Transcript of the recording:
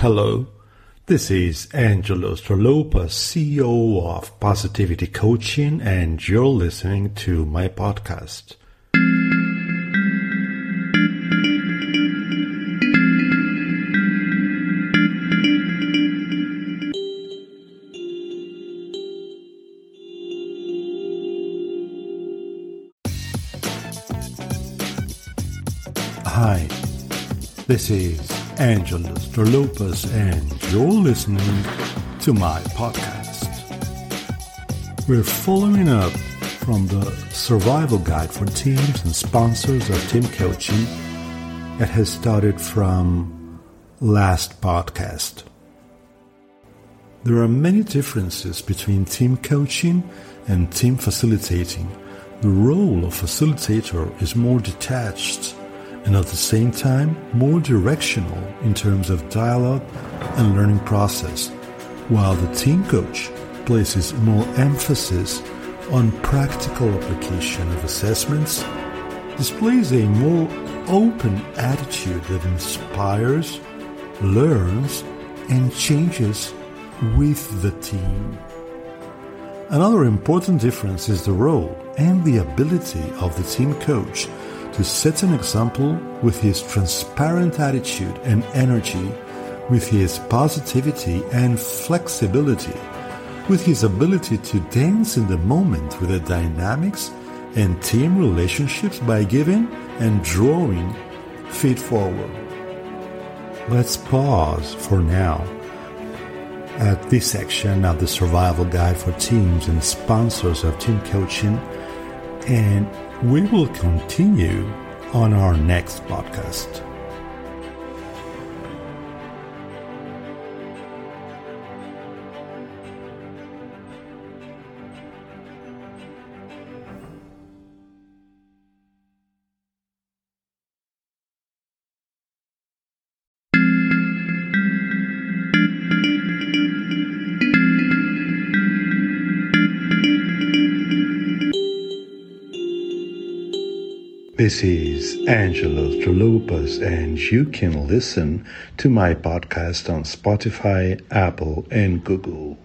Hello, this is Angelo Stralopa, CEO of Positivity Coaching, and you're listening to my podcast. Hi, this is Angelus Stralopas, and you're listening to my podcast. We're following up from the survival guide for teams and sponsors of team coaching that has started from last podcast. There are many differences between team coaching and team facilitating. The role of facilitator is more detached and at the same time more directional in terms of dialogue and learning process, while the team coach places more emphasis on practical application of assessments, displays a more open attitude that inspires, learns, and changes with the team. Another important difference is the role and the ability of the team coach to set an example with his transparent attitude and energy, with his positivity and flexibility, with his ability to dance in the moment with the dynamics and team relationships by giving and drawing feet forward. Let's pause for now at this section of the survival guide for teams and sponsors of team coaching and we will continue on our next podcast. This is Angelo Stralopas, and you can listen to my podcast on Spotify, Apple, and Google.